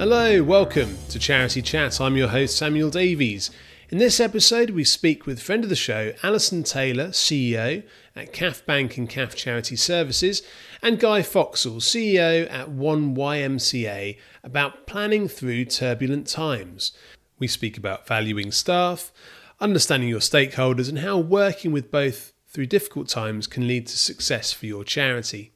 Hello, welcome to Charity Chat. I'm your host, Samuel Davies. In this episode, we speak with friend of the show, Alison Taylor, CEO at CAF Bank and CAF Charity Services, and Guy Foxall, CEO at 1YMCA, about planning through turbulent times. We speak about valuing staff, understanding your stakeholders, and how working with both through difficult times can lead to success for your charity.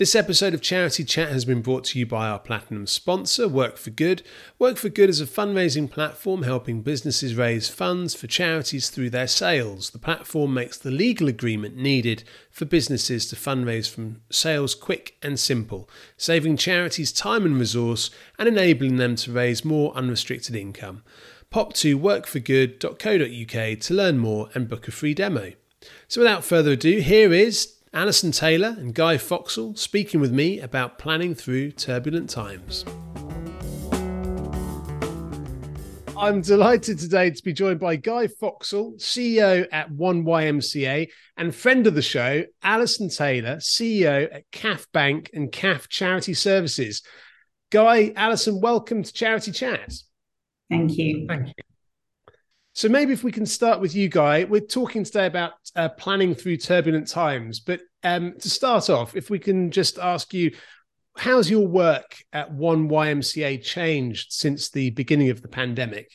This episode of Charity Chat has been brought to you by our platinum sponsor, Work for Good. Work for Good is a fundraising platform helping businesses raise funds for charities through their sales. The platform makes the legal agreement needed for businesses to fundraise from sales quick and simple, saving charities time and resource and enabling them to raise more unrestricted income. Pop to workforgood.co.uk to learn more and book a free demo. So without further ado, here is Alison Taylor and Guy Foxall speaking with me about planning through turbulent times. I'm delighted today to be joined by Guy Foxall, CEO at 1YMCA, and friend of the show, Alison Taylor, CEO at CAF Bank and CAF Charity Services. Guy, Alison, welcome to Charity Chat. Thank you. Thank you. So maybe if we can start with you, Guy. We're talking today about uh, planning through turbulent times, but um, to start off, if we can just ask you, how's your work at One YMCA changed since the beginning of the pandemic?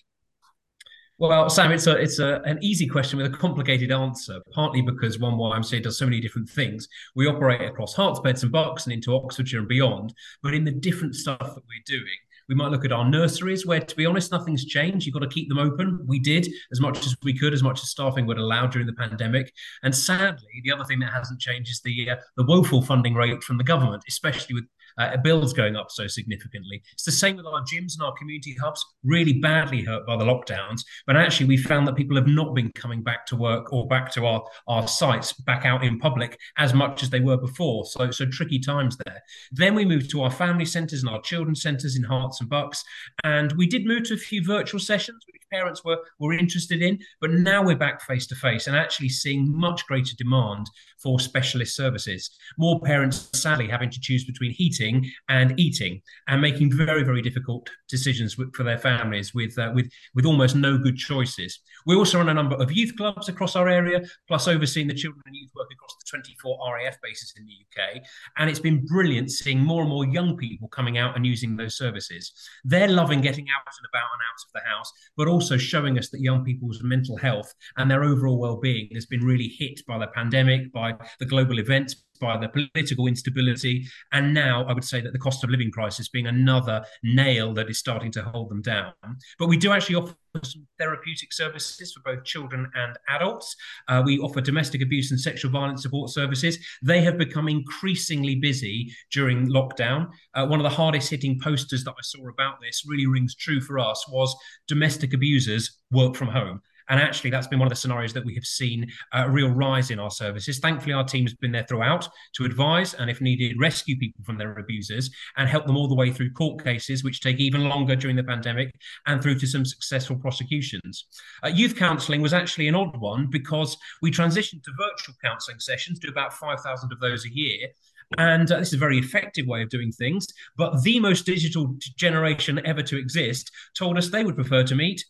Well, Sam, it's a it's a, an easy question with a complicated answer. Partly because One YMCA does so many different things. We operate across Herts, beds, and bucks, and into Oxfordshire and beyond. But in the different stuff that we're doing, we might look at our nurseries, where, to be honest, nothing's changed. You've got to keep them open. We did as much as we could, as much as staffing would allow during the pandemic. And sadly, the other thing that hasn't changed is the uh, the woeful funding rate from the government, especially with uh, bills going up so significantly. It's the same with our gyms and our community hubs, really badly hurt by the lockdowns. But actually, we found that people have not been coming back to work or back to our, our sites, back out in public as much as they were before. So, so tricky times there. Then we moved to our family centres and our children's centres in Herts and Bucks. And we did move to a few virtual sessions, which parents were, were interested in. But now we're back face to face and actually seeing much greater demand for specialist services. More parents, sadly, having to choose between heating and eating and making very, very difficult decisions for their families with, uh, with, with almost no good choices. We also run a number of youth clubs across our area, plus overseeing the children and youth work across the 24 RAF bases in the UK. And it's been brilliant seeing more and more young people coming out and using those services. They're loving getting out and about and out of the house, but also showing us that young people's mental health and their overall well-being has been really hit by the pandemic, by the global events, by the political instability, and now I would say that the cost of living crisis being another nail that is starting to hold them down. But we do actually offer some therapeutic services for both children and adults. Uh, we offer domestic abuse and sexual violence support services. They have become increasingly busy during lockdown. Uh, one of the hardest hitting posters that I saw about this really rings true for us was domestic abusers work from home. And actually, that's been one of the scenarios that we have seen a real rise in our services. Thankfully, our team has been there throughout to advise and, if needed, rescue people from their abusers and help them all the way through court cases, which take even longer during the pandemic, and through to some successful prosecutions. Uh, youth counselling was actually an odd one because we transitioned to virtual counselling sessions, do about 5,000 of those a year. And uh, this is a very effective way of doing things. But the most digital generation ever to exist told us they would prefer to meet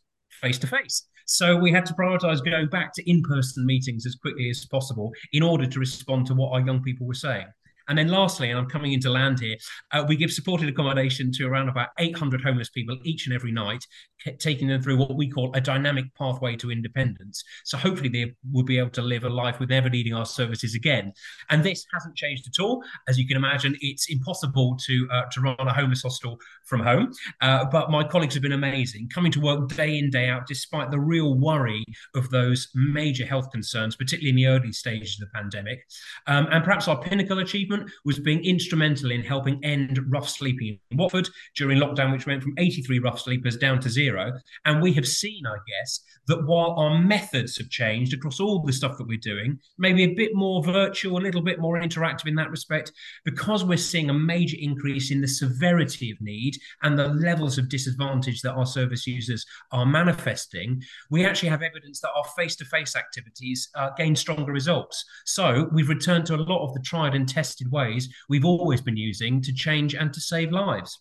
face to face. So we had to prioritize going back to in person meetings as quickly as possible in order to respond to what our young people were saying. And then lastly, and I'm coming into land here, uh, we give supported accommodation to around about 800 homeless people each and every night, taking them through what we call a dynamic pathway to independence. So hopefully they will be able to live a life with never needing our services again. And this hasn't changed at all. As you can imagine, it's impossible to, uh, to run a homeless hostel from home. Uh, but my colleagues have been amazing, coming to work day in, day out, despite the real worry of those major health concerns, particularly in the early stages of the pandemic. Um, and perhaps our pinnacle achievement was being instrumental in helping end rough sleeping in Watford during lockdown, which went from 83 rough sleepers down to zero. And we have seen, I guess, that while our methods have changed across all the stuff that we're doing, maybe a bit more virtual, a little bit more interactive in that respect, because we're seeing a major increase in the severity of need and the levels of disadvantage that our service users are manifesting, we actually have evidence that our face to face activities uh, gain stronger results. So we've returned to a lot of the tried and tested ways we've always been using to change and to save lives.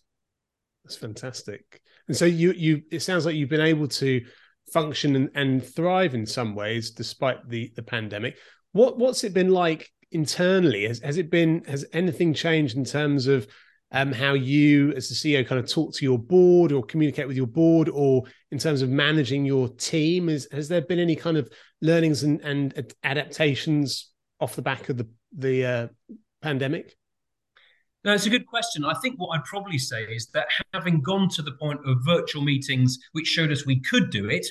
That's fantastic. And so you you it sounds like you've been able to function and, and thrive in some ways despite the the pandemic. What what's it been like internally? Has has it been has anything changed in terms of um, how you as the CEO kind of talk to your board or communicate with your board or in terms of managing your team? Is has there been any kind of learnings and, and adaptations off the back of the the uh, pandemic? No, it's a good question. I think what I'd probably say is that having gone to the point of virtual meetings, which showed us we could do it,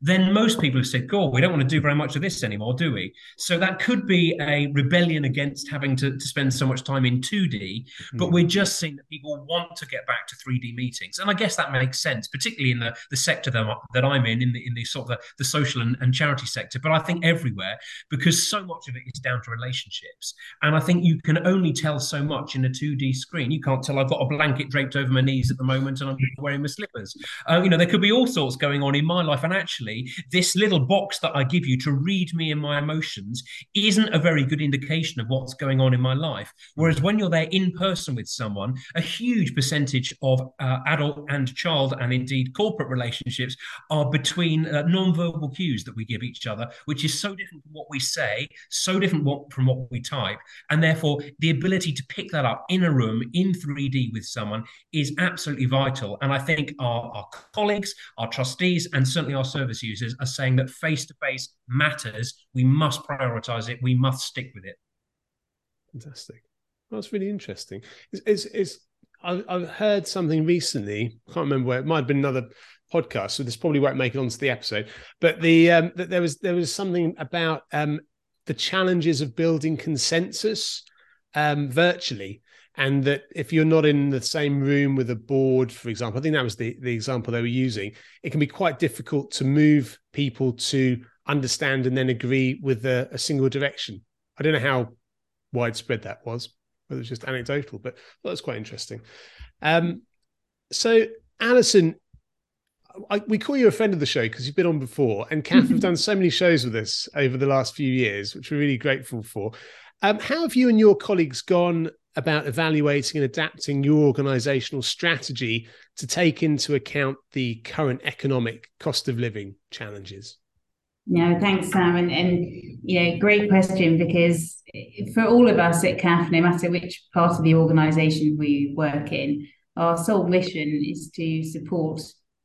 then most people have said, God, we don't want to do very much of this anymore, do we? So that could be a rebellion against having to, to spend so much time in 2D, mm-hmm. but we're just seeing that people want to get back to 3D meetings. And I guess that makes sense, particularly in the, the sector that, that I'm in, in the, in the sort of the, the social and, and charity sector, but I think everywhere, because so much of it is down to relationships. And I think you can only tell so much in a 2D screen. You can't tell I've got a blanket draped over my knees at the moment and I'm wearing my slippers. Uh, you know, there could be all sorts going on in my life. And actually, actually, this little box that I give you to read me and my emotions isn't a very good indication of what's going on in my life. Whereas when you're there in person with someone, a huge percentage of uh, adult and child, and indeed corporate relationships, are between uh, non-verbal cues that we give each other, which is so different from what we say, so different from what we type, and therefore the ability to pick that up in a room in 3D with someone is absolutely vital. And I think our, our colleagues, our trustees, and certainly our service users are saying that face to face matters. We must prioritize it. We must stick with it. Fantastic. That's really interesting. It's, it's, it's I've, I've heard something recently. I can't remember where. It might have been another podcast, so this probably won't make it onto the episode. But the um, that there was there was something about um, the challenges of building consensus um, virtually and that if you're not in the same room with a board for example i think that was the, the example they were using it can be quite difficult to move people to understand and then agree with a, a single direction i don't know how widespread that was whether it's just anecdotal but that's quite interesting um, so alison I, we call you a friend of the show because you've been on before, and CAF have done so many shows with us over the last few years, which we're really grateful for. Um, how have you and your colleagues gone about evaluating and adapting your organizational strategy to take into account the current economic cost of living challenges? No, thanks, Sam. And, and you know, great question because for all of us at CAF, no matter which part of the organization we work in, our sole mission is to support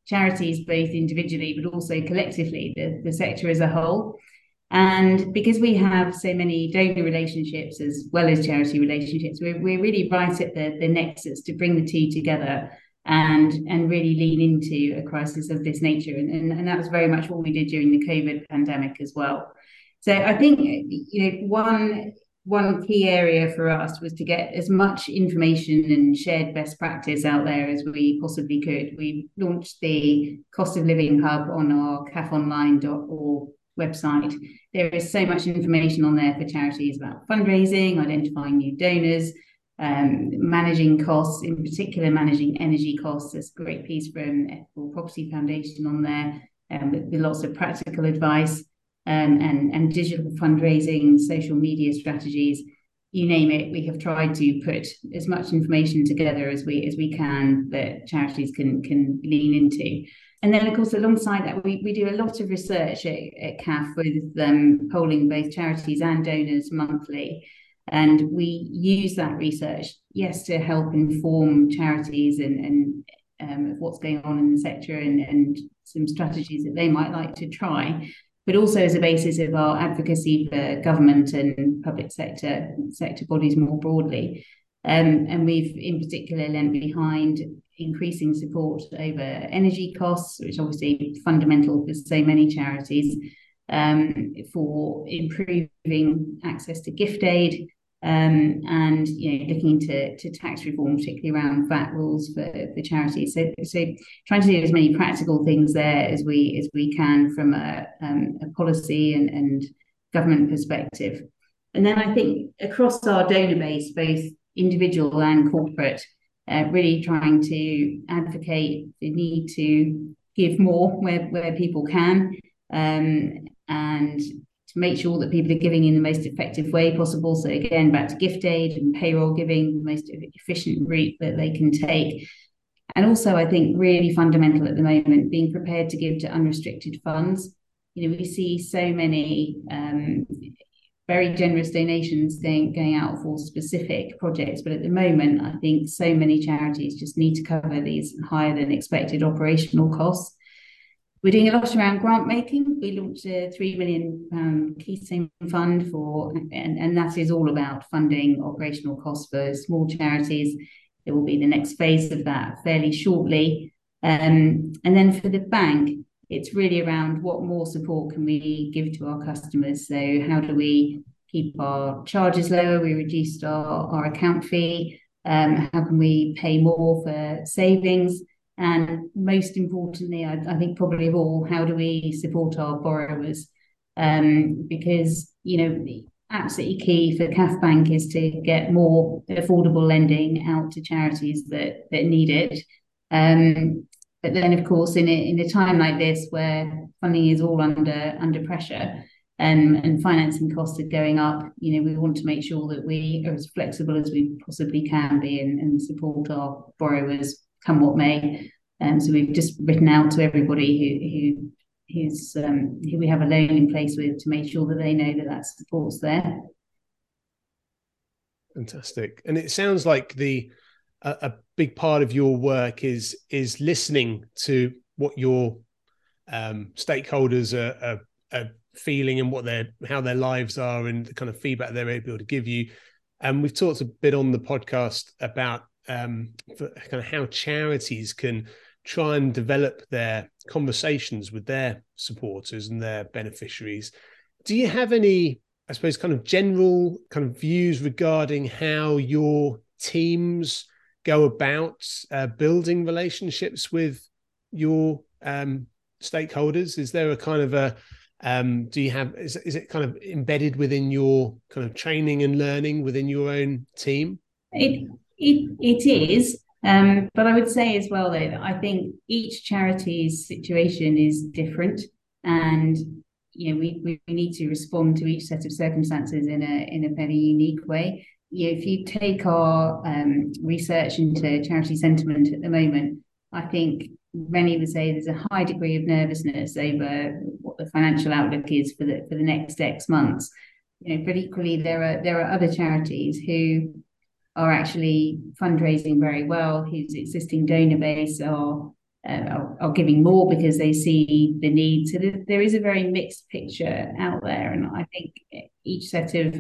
charities both individually but also collectively, the, the sector as a whole. And because we have so many donor relationships as well as charity relationships, we're, we're really right at the, the nexus to bring the two together and and really lean into a crisis of this nature. And, and, and that was very much what we did during the COVID pandemic as well. So I think you know one one key area for us was to get as much information and shared best practice out there as we possibly could. We launched the cost of living hub on our cafonline.org website. There is so much information on there for charities about fundraising, identifying new donors, um, managing costs, in particular managing energy costs. There's a great piece from Ethical Property Foundation on there um, with, with, lots of practical advice um, and, and digital fundraising, social media strategies. You name it, we have tried to put as much information together as we as we can that charities can can lean into. And then, of course, alongside that, we, we do a lot of research at, at CAF with um, polling both charities and donors monthly. And we use that research, yes, to help inform charities and, and um, what's going on in the sector and, and some strategies that they might like to try, but also as a basis of our advocacy for government and public sector sector bodies more broadly. Um, and we've in particular lent behind increasing support over energy costs, which obviously fundamental for so many charities, um, for improving access to gift aid, um, and you know looking into to tax reform, particularly around VAT rules for, for charities. So, so trying to do as many practical things there as we as we can from a, um, a policy and, and government perspective. And then I think across our donor base, both individual and corporate, uh, really trying to advocate the need to give more where, where people can um, and make sure that people are giving in the most effective way possible. So again, back to gift aid and payroll giving, the most efficient route that they can take. and also I think really fundamental at the moment, being prepared to give to unrestricted funds. You know, we see so many um, very generous donations going, going out for specific projects. But at the moment, I think so many charities just need to cover these higher than expected operational costs. We're doing a lot around grant making. We launched a three million pound Keystone Fund for, and, and that is all about funding operational costs for small charities. There will be the next phase of that fairly shortly. Um, and then for the bank, it's really around what more support can we give to our customers. So how do we keep our charges lower? We reduced our, our account fee. Um, how can we pay more for savings? And most importantly, I, I, think probably of all, how do we support our borrowers? Um, because you know, absolutely key for CAF Bank is to get more affordable lending out to charities that that need it. Um, but then, of course, in a, in a time like this where funding is all under under pressure and, and financing costs are going up, you know, we want to make sure that we are as flexible as we possibly can be and, and support our borrowers come what may. And so we've just written out to everybody who who who's um, who we have a loan in place with to make sure that they know that that support's there. Fantastic, and it sounds like the a, a big part of your work is is listening to what your um, stakeholders are, are, are, feeling and what their how their lives are and the kind of feedback they're able to give you. And we've talked a bit on the podcast about um, kind of how charities can try and develop their conversations with their supporters and their beneficiaries. Do you have any, I suppose, kind of general kind of views regarding how your teams go about uh, building relationships with your um, stakeholders? Is there a kind of a um, do you have is, is it kind of embedded within your kind of training and learning within your own team? It it it is. Um, but I would say as well though that I think each charity's situation is different, and you know we, we need to respond to each set of circumstances in a in a very unique way you know, if you take our um, research into charity sentiment at the moment, I think many would say there's a high degree of nervousness over what the financial outlook is for the for the next X months. You know, but equally there are there are other charities who are actually fundraising very well, whose existing donor base are uh, are, are, giving more because they see the need. So there is a very mixed picture out there, and I think each set of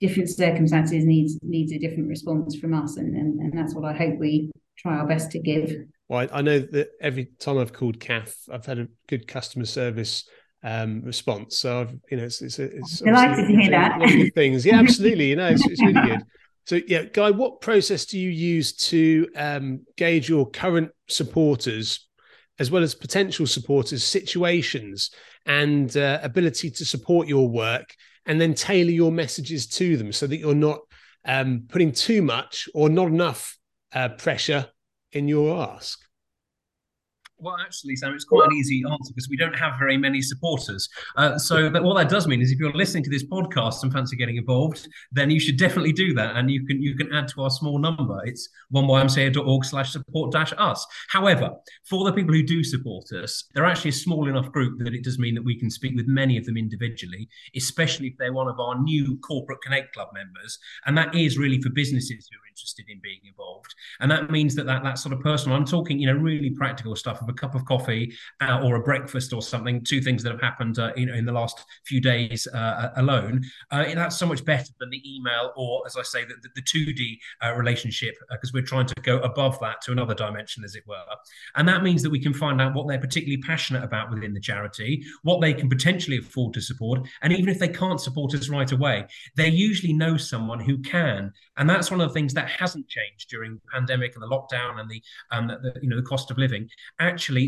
different circumstances needs needs a different response from us, and, and and that's what I hope we try our best to give. Well, I know that every time I've called CAF, I've had a good customer service um, response. So I've, you know, it's it's, it's delighted to hear that. things, yeah, absolutely. You know, it's, it's really good. So yeah, Guy, what process do you use to um, gauge your current supporters, as well as potential supporters, situations and uh, ability to support your work and then tailor your messages to them so that you're not um, putting too much or not enough uh, pressure in your ask. Well, actually, Sam, it's quite an easy answer because we don't have very many supporters. Uh, so that, what that does mean is, if you're listening to this podcast and fancy getting involved, then you should definitely do that, and you can you can add to our small number. It's oneymca.org slash support dash us. However, for the people who do support us, they're actually a small enough group that it does mean that we can speak with many of them individually, especially if they're one of our new corporate Connect Club members, and that is really for businesses who are interested in being involved, and that means that that that sort of personal. I'm talking, you know, really practical stuff of a cup of coffee uh, or a breakfast or something, two things that have happened, uh, you know, in the last few days uh, alone, uh, that's so much better than the email or, as I say, the, the 2D uh, relationship, because we're trying to go above that to another dimension, as it were. And that means that we can find out what they're particularly passionate about within the charity, what they can potentially afford to support, and even if they can't support us right away, they usually know someone who can. And that's one of the things that hasn't changed during the pandemic and the lockdown and the, um, the you know the cost of living.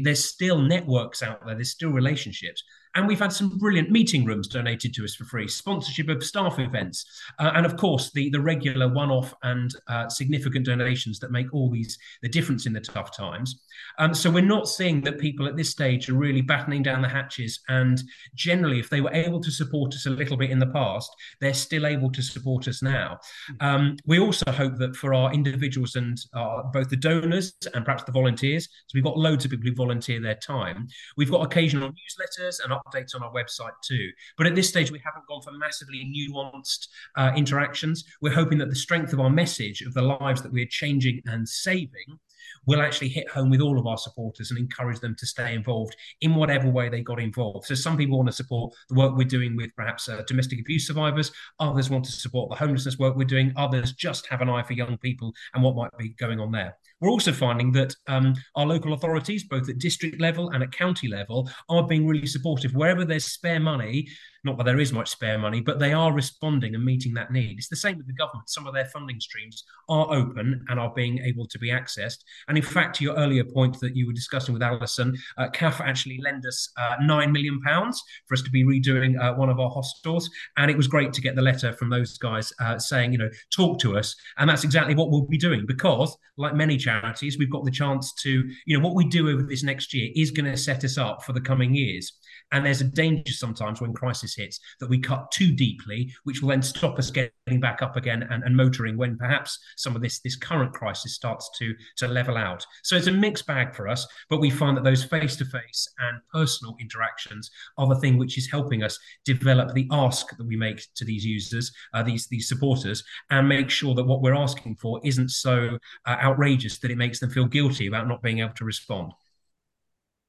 There's still networks out there, there's still relationships. And we've had some brilliant meeting rooms donated to us for free, sponsorship of staff events, uh, and of course the the regular one-off and uh, significant donations that make all these the difference in the tough times. Um, so we're not seeing that people at this stage are really battening down the hatches. And generally, if they were able to support us a little bit in the past, they're still able to support us now. Um, we also hope that for our individuals and uh, both the donors and perhaps the volunteers, so we've got loads of people who volunteer their time. We've got occasional newsletters and updates on our website too. But at this stage, we haven't gone for massively nuanced uh, interactions. We're hoping that the strength of our message of the lives that we're changing and saving will actually hit home with all of our supporters and encourage them to stay involved in whatever way they got involved. So some people want to support the work we're doing with perhaps uh, domestic abuse survivors. Others want to support the homelessness work we're doing. Others just have an eye for young people and what might be going on there. We're also finding that um, our local authorities, both at district level and at county level, are being really supportive. Wherever there's spare money, not that there is much spare money, but they are responding and meeting that need. It's the same with the government. Some of their funding streams are open and are being able to be accessed. And in fact, to your earlier point that you were discussing with Alison, uh, CAF actually lent us uh, nine million pounds for us to be redoing uh, one of our hostels, and it was great to get the letter from those guys uh, saying, you know, talk to us, and that's exactly what we'll be doing because, like many charities, we've got the chance to, you know, what we do over this next year is going to set us up for the coming years. And there's a danger sometimes when crisis hits that we cut too deeply, which will then stop us getting back up again and, and motoring when perhaps some of this this current crisis starts to to level out. So it's a mixed bag for us, but we find that those face-to-face and personal interactions are the thing which is helping us develop the ask that we make to these users, uh, these these supporters, and make sure that what we're asking for isn't so uh, outrageous that it makes them feel guilty about not being able to respond.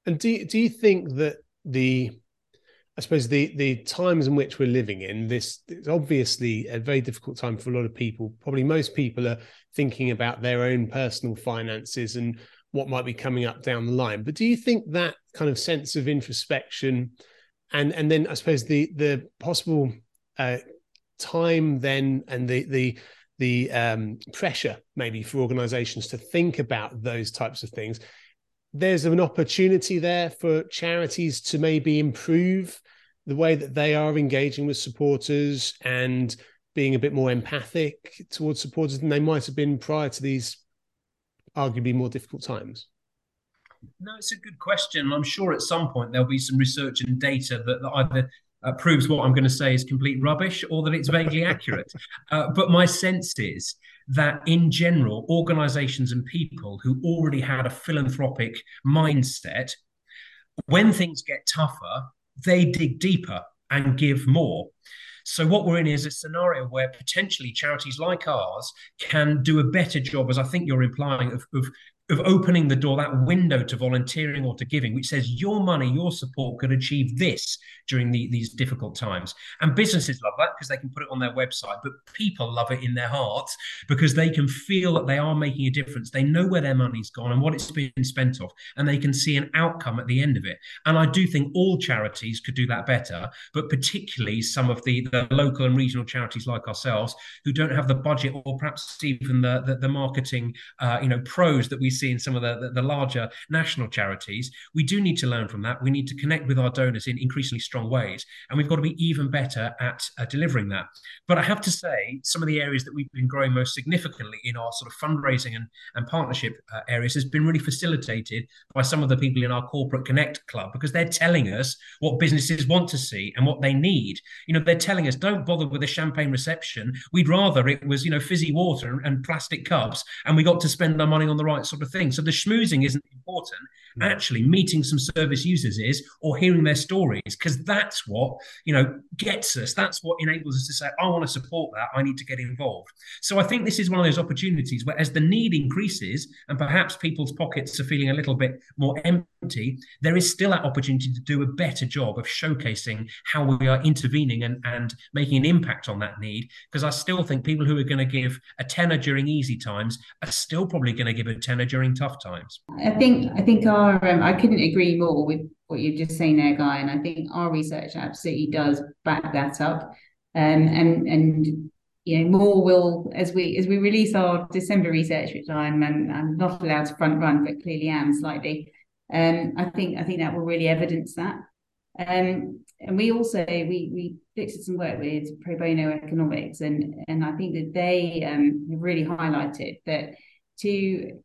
And do do you think that the I suppose the the times in which we're living in this is obviously a very difficult time for a lot of people. Probably most people are thinking about their own personal finances and what might be coming up down the line. But do you think that kind of sense of introspection and and then I suppose the the possible uh, time then and the the the um, pressure maybe for organizations to think about those types of things there's an opportunity there for charities to maybe improve the way that they are engaging with supporters and being a bit more empathic towards supporters than they might have been prior to these arguably more difficult times? No, it's a good question. I'm sure at some point there'll be some research and data that, that either uh, proves what I'm going to say is complete rubbish or that it's vaguely accurate. Uh, but my sense is that in general, organizations and people who already had a philanthropic mindset, when things get tougher, they dig deeper and give more. So what we're in is a scenario where potentially charities like ours can do a better job, as I think you're implying, of, of of opening the door, that window to volunteering or to giving, which says your money, your support could achieve this during the, these difficult times. And businesses love that because they can put it on their website, but people love it in their hearts because they can feel that they are making a difference. They know where their money's gone and what it's been spent of, and they can see an outcome at the end of it. And I do think all charities could do that better, but particularly some of the, the local and regional charities like ourselves who don't have the budget or perhaps even the, the, the marketing, uh, you know, pros that we see in some of the, the, the, larger national charities. We do need to learn from that. We need to connect with our donors in increasingly strong ways, and we've got to be even better at uh, delivering that. But I have to say, some of the areas that we've been growing most significantly in our sort of fundraising and, and partnership uh, areas has been really facilitated by some of the people in our corporate connect club because they're telling us what businesses want to see and what they need. You know, they're telling us don't bother with a champagne reception. We'd rather it was, you know, fizzy water and plastic cups, and we got to spend our money on the right sort of thing. So the schmoozing isn't important. Mm. Actually, meeting some service users is, or hearing their stories, because that's what you know gets us. That's what enables us to say, "I want to support that. I need to get involved." So I think this is one of those opportunities where, as the need increases, and perhaps people's pockets are feeling a little bit more empty, there is still that opportunity to do a better job of showcasing how we are intervening and and making an impact on that need. Because I still think people who are going to give a tenner during easy times are still probably going to give a tenner during tough times. I think I think our um, I couldn't agree more with what you're just saying there, Guy, and I think our research absolutely does back that up. Um, and and you know more will as we as we release our December research, which I'm I'm not allowed to front run, but clearly am slightly. Um, I think I think that will really evidence that. Um, and we also we we did some work with pro bono economics, and and I think that they um, really highlighted that to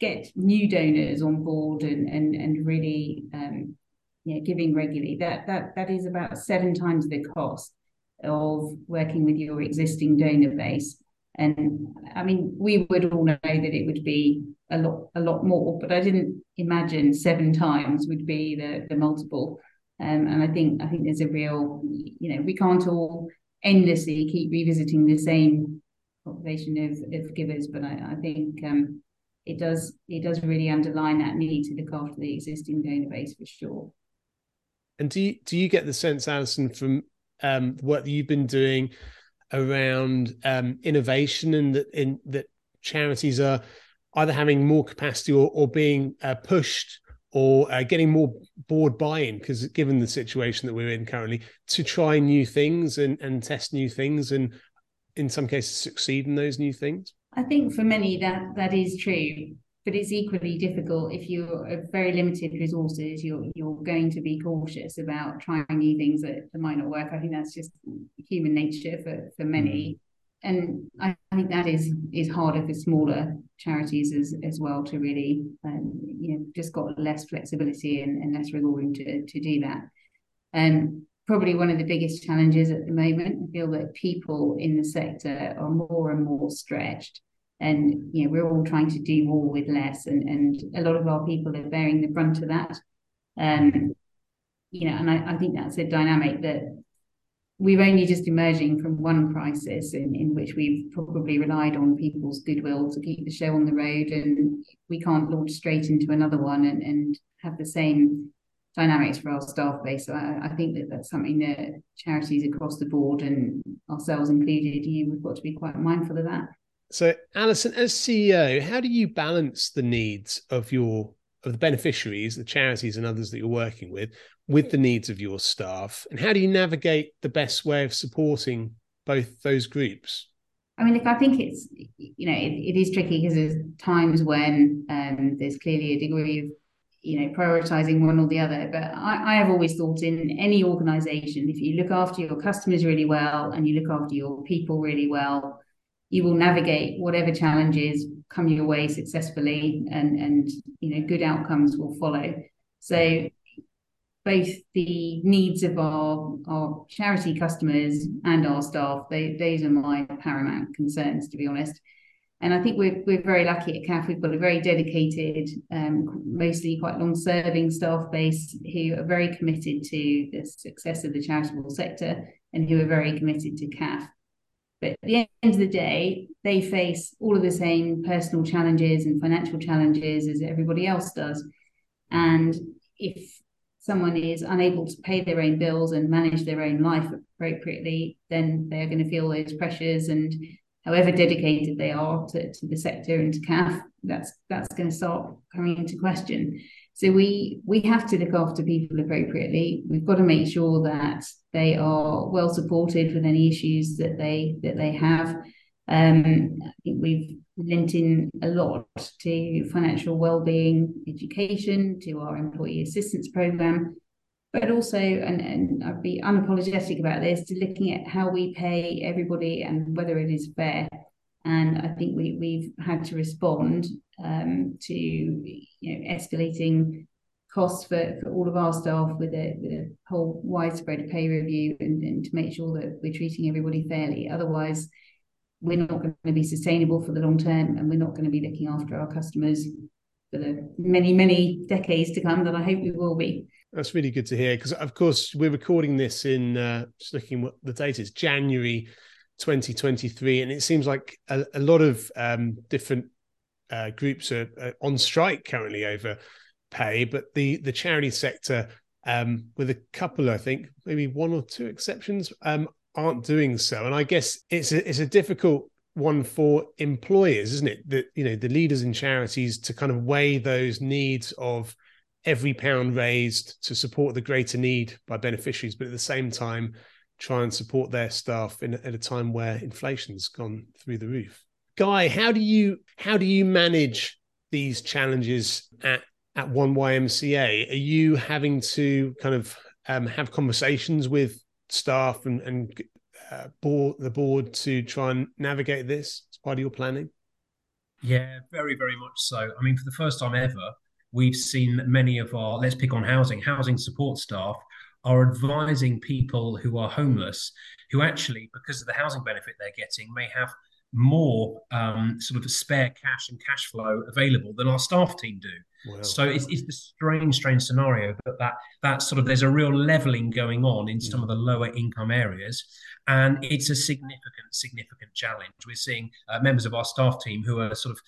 get new donors on board and and and really um, yeah, giving regularly that that that is about seven times the cost of working with your existing donor base. And I mean, we would all know that it would be a lot a lot more, but I didn't imagine seven times would be the the multiple. Um, and I think I think there's a real, you know, we can't all endlessly keep revisiting the same population of, of givers, but I, I think um, it does it does really underline that need to look after the existing donor base for sure. And do you do you get the sense, Alison, from um, what you've been doing around um, innovation and that in that charities are either having more capacity or, or being uh, pushed or uh, getting more board buy-in because given the situation that we're in currently to try new things and, and test new things and in some cases succeed in those new things I think for many that that is true, but it's equally difficult if you're very limited resources. You're you're going to be cautious about trying new things that, that might not work. I think that's just human nature for for many, mm. And I, think that is is harder for smaller charities as as well to really um, you know just got less flexibility and, and less rewarding to to do that. Um, probably one of the biggest challenges at the moment. I feel that people in the sector are more and more stretched. And you know, we're all trying to do more with less, and, and a lot of our people are bearing the brunt of that. Um, you know, and I, I think that's a dynamic that we're only just emerging from one crisis in, in which we've probably relied on people's goodwill to keep the show on the road and we can't launch straight into another one and, and have the same dynamics for our staff base. So I, I, think that that's something that charities across the board and ourselves included, you we've got to be quite mindful of that. So, Alison, as CEO, how do you balance the needs of your of the beneficiaries, the charities and others that you're working with, with the needs of your staff, and how do you navigate the best way of supporting both those groups? I mean, look, I think it's you know it, it is tricky because there's times when um, there's clearly a degree of you know prioritizing one or the other but I, I, have always thought in any organization if you look after your customers really well and you look after your people really well you will navigate whatever challenges come your way successfully and and you know good outcomes will follow so both the needs of our our charity customers and our staff they, those are my paramount concerns to be honest and I think we're, we're very lucky at CAF. We've got a very dedicated, um, mostly quite long serving staff base who are very committed to the success of the charitable sector and who are very committed to CAF. But at the end of the day, they face all of the same personal challenges and financial challenges as everybody else does. And if someone is unable to pay their own bills and manage their own life appropriately, then they're going to feel those pressures and however dedicated they are to, to the sector and to CAF, that's that's going to start coming into question. So we we have to look after people appropriately. We've got to make sure that they are well supported with any issues that they that they have. Um, I think we've lent in a lot to financial well-being education, to our employee assistance program, but also, and, and I'd be unapologetic about this, to looking at how we pay everybody and whether it is fair. And I think we, we've had to respond um, to you know, escalating costs for, for all of our staff with a, with a whole widespread pay review and, and to make sure that we're treating everybody fairly. Otherwise, we're not going to be sustainable for the long term and we're not going to be looking after our customers for the many, many decades to come that I hope we will be. That's really good to hear because, of course, we're recording this in uh, just looking what the date is January 2023, and it seems like a, a lot of um, different uh, groups are, are, on strike currently over pay, but the the charity sector, um, with a couple, I think, maybe one or two exceptions, um, aren't doing so. And I guess it's a, it's a difficult one for employers, isn't it? That you know the leaders in charities to kind of weigh those needs of every pound raised to support the greater need by beneficiaries, but at the same time, try and support their staff in, at a time where inflation's gone through the roof. Guy, how do you how do you manage these challenges at at one YMCA, are you having to kind of um, have conversations with staff and, and uh, board the board to try and navigate this as part of your planning? Yeah, very, very much so. I mean, for the first time ever, we've seen many of our, let's pick on housing, housing support staff are advising people who are homeless, who actually, because of the housing benefit they're getting, may have more um, sort of spare cash and cash flow available than our staff team do. Wow. So it's, it's the strange, strange scenario that, that that sort of there's a real leveling going on in some of the lower income areas, and it's a significant, significant challenge. We're seeing uh, members of our staff team who are sort of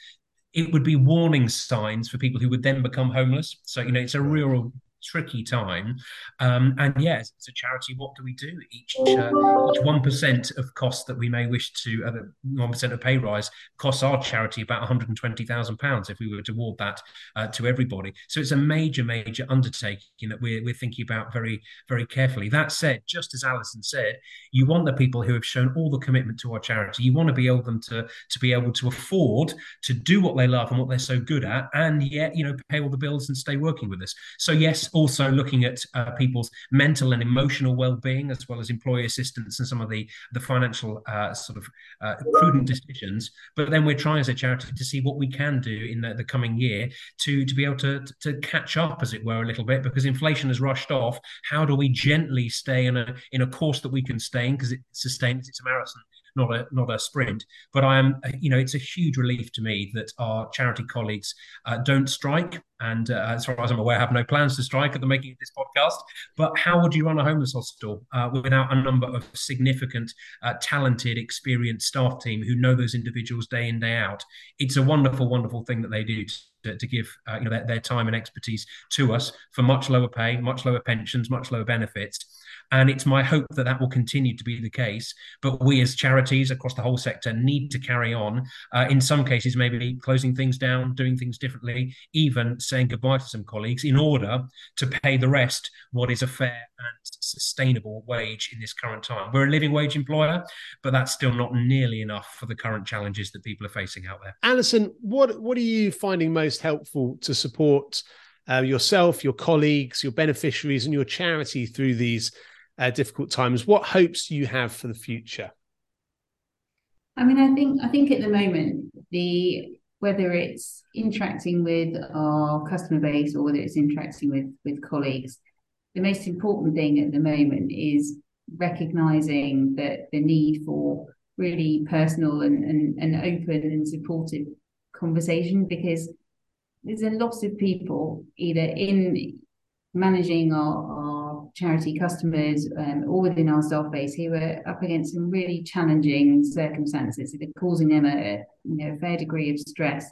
it would be warning signs for people who would then become homeless. So you know, it's a real tricky time. Um, and yes, it's a charity. What do we do? Each uh, each one percent of cost that we may wish to uh, one percent of pay rise costs our charity about one hundred and twenty thousand pounds if we were to award that uh, to everybody. So it's a major, major undertaking that we're we're thinking about very, very carefully. That said, just as Alison said, you want the people who have shown all the commitment to our charity. You want to be able them to to be able to afford to do what they love and what they're so good at, and yet you know pay all the bills and stay working with us. So yes, also looking at uh, people's mental and emotional well-being, as well as employee assistance and some of the the financial uh, sort of uh, prudent decisions. But then we're trying as a charity to see what we can do in the, the coming year to to be able to to catch up, as it were, a little bit, because inflation has rushed off. How do we gently stay in a in a course that we can stay in because it sustains it's a marathon not a not a sprint. But I am, you know, it's a huge relief to me that our charity colleagues uh, don't strike, and uh, as far as I'm aware, have no plans to strike at the making of this podcast. But how would you run a homeless hospital uh, without a number of significant, uh, talented, experienced staff team who know those individuals day in day out? It's a wonderful, wonderful thing that they do. To, to, give uh, you know their, their time and expertise to us for much lower pay, much lower pensions, much lower benefits, and it's my hope that that will continue to be the case. But we as charities across the whole sector need to carry on. Uh, in some cases, maybe closing things down, doing things differently, even saying goodbye to some colleagues in order to pay the rest what is a fair and sustainable wage in this current time. We're a living wage employer, but that's still not nearly enough for the current challenges that people are facing out there. Alison, what what are you finding most helpful to support uh, yourself, your colleagues, your beneficiaries, and your charity through these uh, difficult times. What hopes do you have for the future? I mean, I think I think at the moment the whether it's interacting with our customer base or whether it's interacting with with colleagues, the most important thing at the moment is recognizing that the need for really personal and, and, and open and supportive conversation because there's a lot of people either in managing our, our charity customers um, within our staff base who are up against some really challenging circumstances that are causing them a you know fair degree of stress.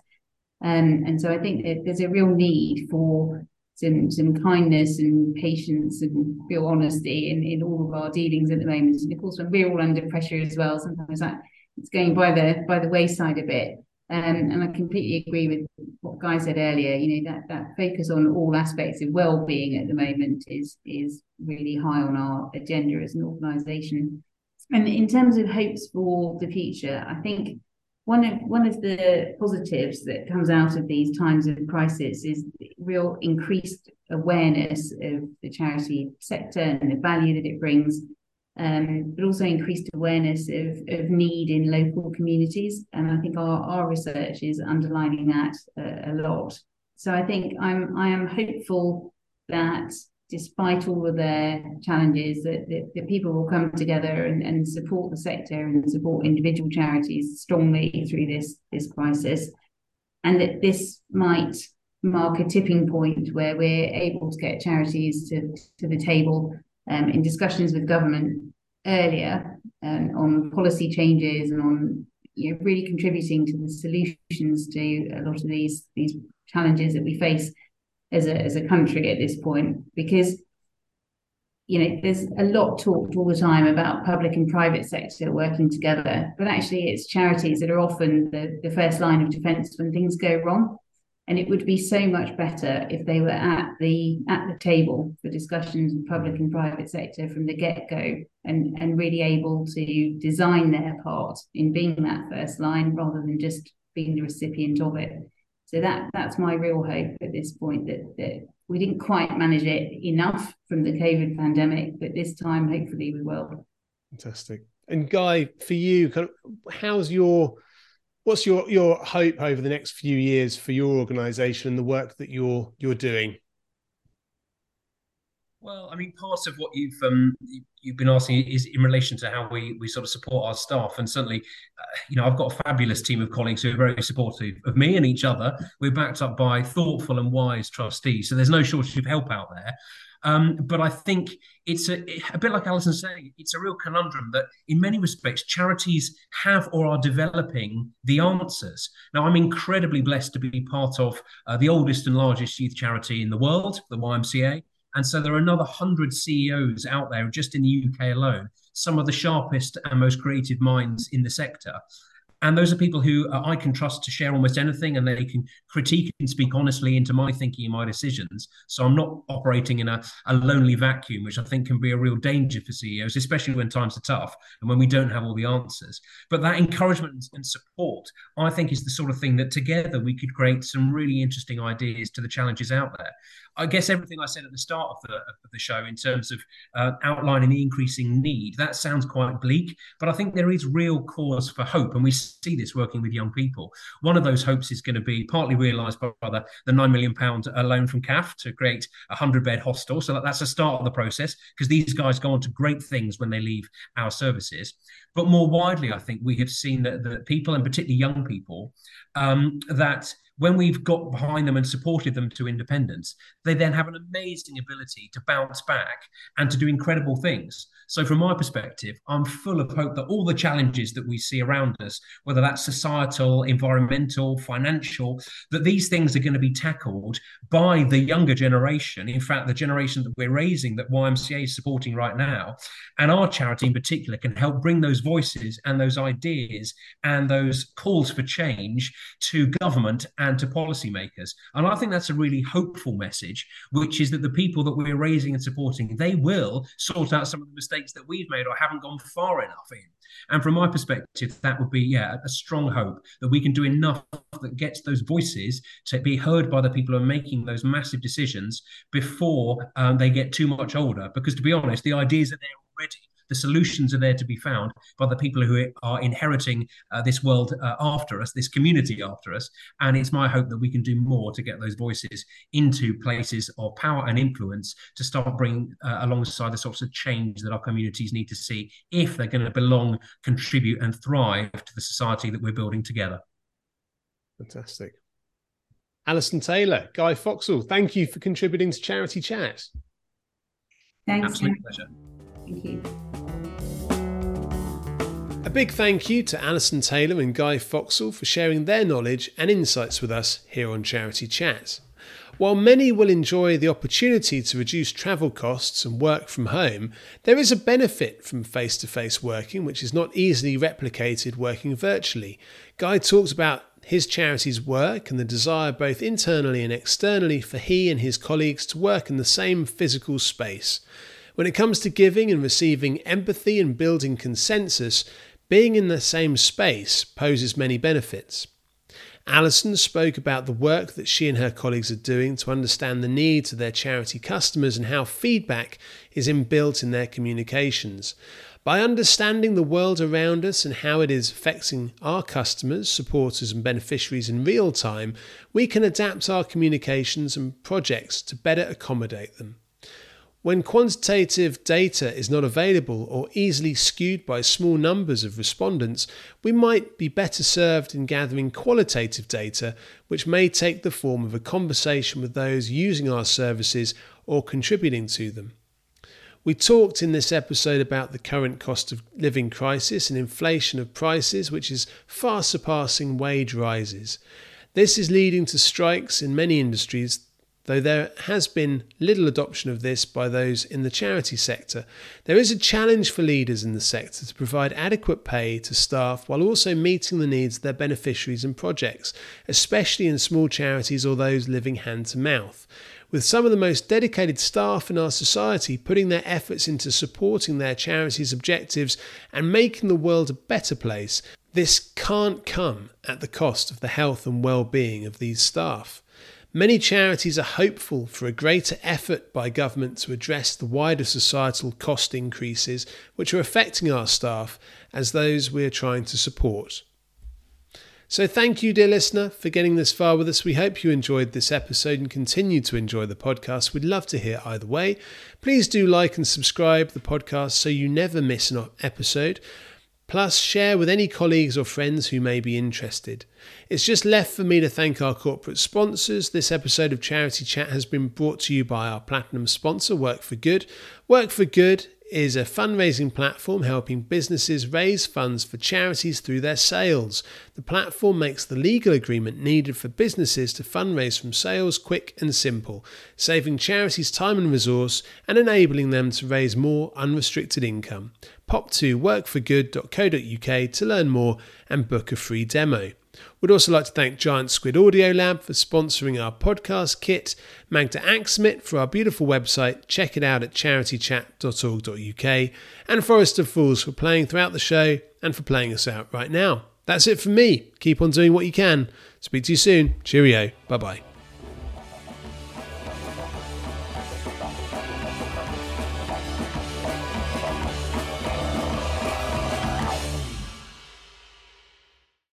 Um, and so I think that there's a real need for some some kindness and patience and real honesty in, in all of our dealings at the moment. And of course, when we're all under pressure as well, sometimes that it's going by the by the wayside a bit. Um, and I completely agree with what Guy said earlier. You know that that focus on all aspects of well-being at the moment is is really high on our agenda as an organisation. And in terms of hopes for the future, I think one of one of the positives that comes out of these times of crisis is real increased awareness of the charity sector and the value that it brings um, but also increased awareness of, of need in local communities. And I think our, our research is underlining that uh, a lot. So I think I'm I am hopeful that despite all of their challenges, that, that, that people will come together and, and support the sector and support individual charities strongly through this this crisis, and that this might mark a tipping point where we're able to get charities to, to the table um, in discussions with government earlier um, on policy changes and on you know, really contributing to the solutions to a lot of these these challenges that we face as a as a country at this point. Because you know there's a lot talked all the time about public and private sector working together but actually it's charities that are often the, the first line of defense when things go wrong and it would be so much better if they were at the at the table for discussions in public and private sector from the get-go and and really able to design their part in being that first line rather than just being the recipient of it So that that's my real hope at this point that that we didn't quite manage it enough from the COVID pandemic, but this time hopefully we will. Fantastic. And Guy, for you, how's your what's your your hope over the next few years for your organisation and the work that you're you're doing? Well, I mean, part of what you've um, you've been asking is in relation to how we we sort of support our staff, and certainly, uh, you know, I've got a fabulous team of colleagues who are very supportive of me and each other. We're backed up by thoughtful and wise trustees, so there's no shortage of help out there. Um, but I think it's a, a bit like Alison saying, it's a real conundrum that in many respects, charities have or are developing the answers. Now, I'm incredibly blessed to be part of uh, the oldest and largest youth charity in the world, the YMCA. And so there are another 100 CEOs out there just in the UK alone, some of the sharpest and most creative minds in the sector. And those are people who uh, I can trust to share almost anything and they can critique and speak honestly into my thinking and my decisions. So I'm not operating in a, a lonely vacuum, which I think can be a real danger for CEOs, especially when times are tough and when we don't have all the answers. But that encouragement and support, I think, is the sort of thing that together we could create some really interesting ideas to the challenges out there. I guess everything I said at the start of the, of the show in terms of uh, outlining the increasing need, that sounds quite bleak, but I think there is real cause for hope. And we see this working with young people. One of those hopes is going to be partly realised by the, the £9 million loan from CAF to create a 100 bed hostel. So that's a start of the process because these guys go on to great things when they leave our services. But more widely, I think we have seen that, that people, and particularly young people, um, that when we've got behind them and supported them to independence, they then have an amazing ability to bounce back and to do incredible things. So, from my perspective, I'm full of hope that all the challenges that we see around us, whether that's societal, environmental, financial, that these things are going to be tackled by the younger generation. In fact, the generation that we're raising, that YMCA is supporting right now, and our charity in particular can help bring those voices and those ideas and those calls for change to government and to policymakers. And I think that's a really hopeful message, which is that the people that we're raising and supporting, they will sort out some of the mistakes mistakes that we've made or haven't gone far enough in. And from my perspective, that would be, yeah, a strong hope that we can do enough that gets those voices to be heard by the people who are making those massive decisions before um, they get too much older. Because to be honest, the ideas are there already the solutions are there to be found by the people who are inheriting uh, this world uh, after us, this community after us. And it's my hope that we can do more to get those voices into places of power and influence to start bringing uh, alongside the sorts of change that our communities need to see if they're going to belong, contribute, and thrive to the society that we're building together. Fantastic. Alison Taylor, Guy Foxall, thank you for contributing to Charity Chat. Thanks. Absolute pleasure. Thank you. A big thank you to Alison Taylor and Guy Foxall for sharing their knowledge and insights with us here on Charity Chat. While many will enjoy the opportunity to reduce travel costs and work from home, there is a benefit from face to face working which is not easily replicated working virtually. Guy talks about his charity's work and the desire both internally and externally for he and his colleagues to work in the same physical space. When it comes to giving and receiving empathy and building consensus, being in the same space poses many benefits. Alison spoke about the work that she and her colleagues are doing to understand the needs of their charity customers and how feedback is inbuilt in their communications. By understanding the world around us and how it is affecting our customers, supporters, and beneficiaries in real time, we can adapt our communications and projects to better accommodate them. When quantitative data is not available or easily skewed by small numbers of respondents, we might be better served in gathering qualitative data, which may take the form of a conversation with those using our services or contributing to them. We talked in this episode about the current cost of living crisis and inflation of prices, which is far surpassing wage rises. This is leading to strikes in many industries though there has been little adoption of this by those in the charity sector. There is a challenge for leaders in the sector to provide adequate pay to staff while also meeting the needs of their beneficiaries and projects, especially in small charities or those living hand to mouth. With some of the most dedicated staff in our society putting their efforts into supporting their charities' objectives and making the world a better place, this can't come at the cost of the health and well-being of these staff. Many charities are hopeful for a greater effort by government to address the wider societal cost increases which are affecting our staff as those we are trying to support. So, thank you, dear listener, for getting this far with us. We hope you enjoyed this episode and continue to enjoy the podcast. We'd love to hear either way. Please do like and subscribe the podcast so you never miss an episode. Plus, share with any colleagues or friends who may be interested. It's just left for me to thank our corporate sponsors. This episode of Charity Chat has been brought to you by our platinum sponsor, Work for Good. Work for Good is a fundraising platform helping businesses raise funds for charities through their sales. The platform makes the legal agreement needed for businesses to fundraise from sales quick and simple, saving charities time and resource and enabling them to raise more unrestricted income. Pop to workforgood.co.uk to learn more and book a free demo. We'd also like to thank Giant Squid Audio Lab for sponsoring our podcast kit, Magda Axmit for our beautiful website, check it out at charitychat.org.uk, and Forest of Fools for playing throughout the show and for playing us out right now. That's it for me. Keep on doing what you can. Speak to you soon. Cheerio. Bye bye.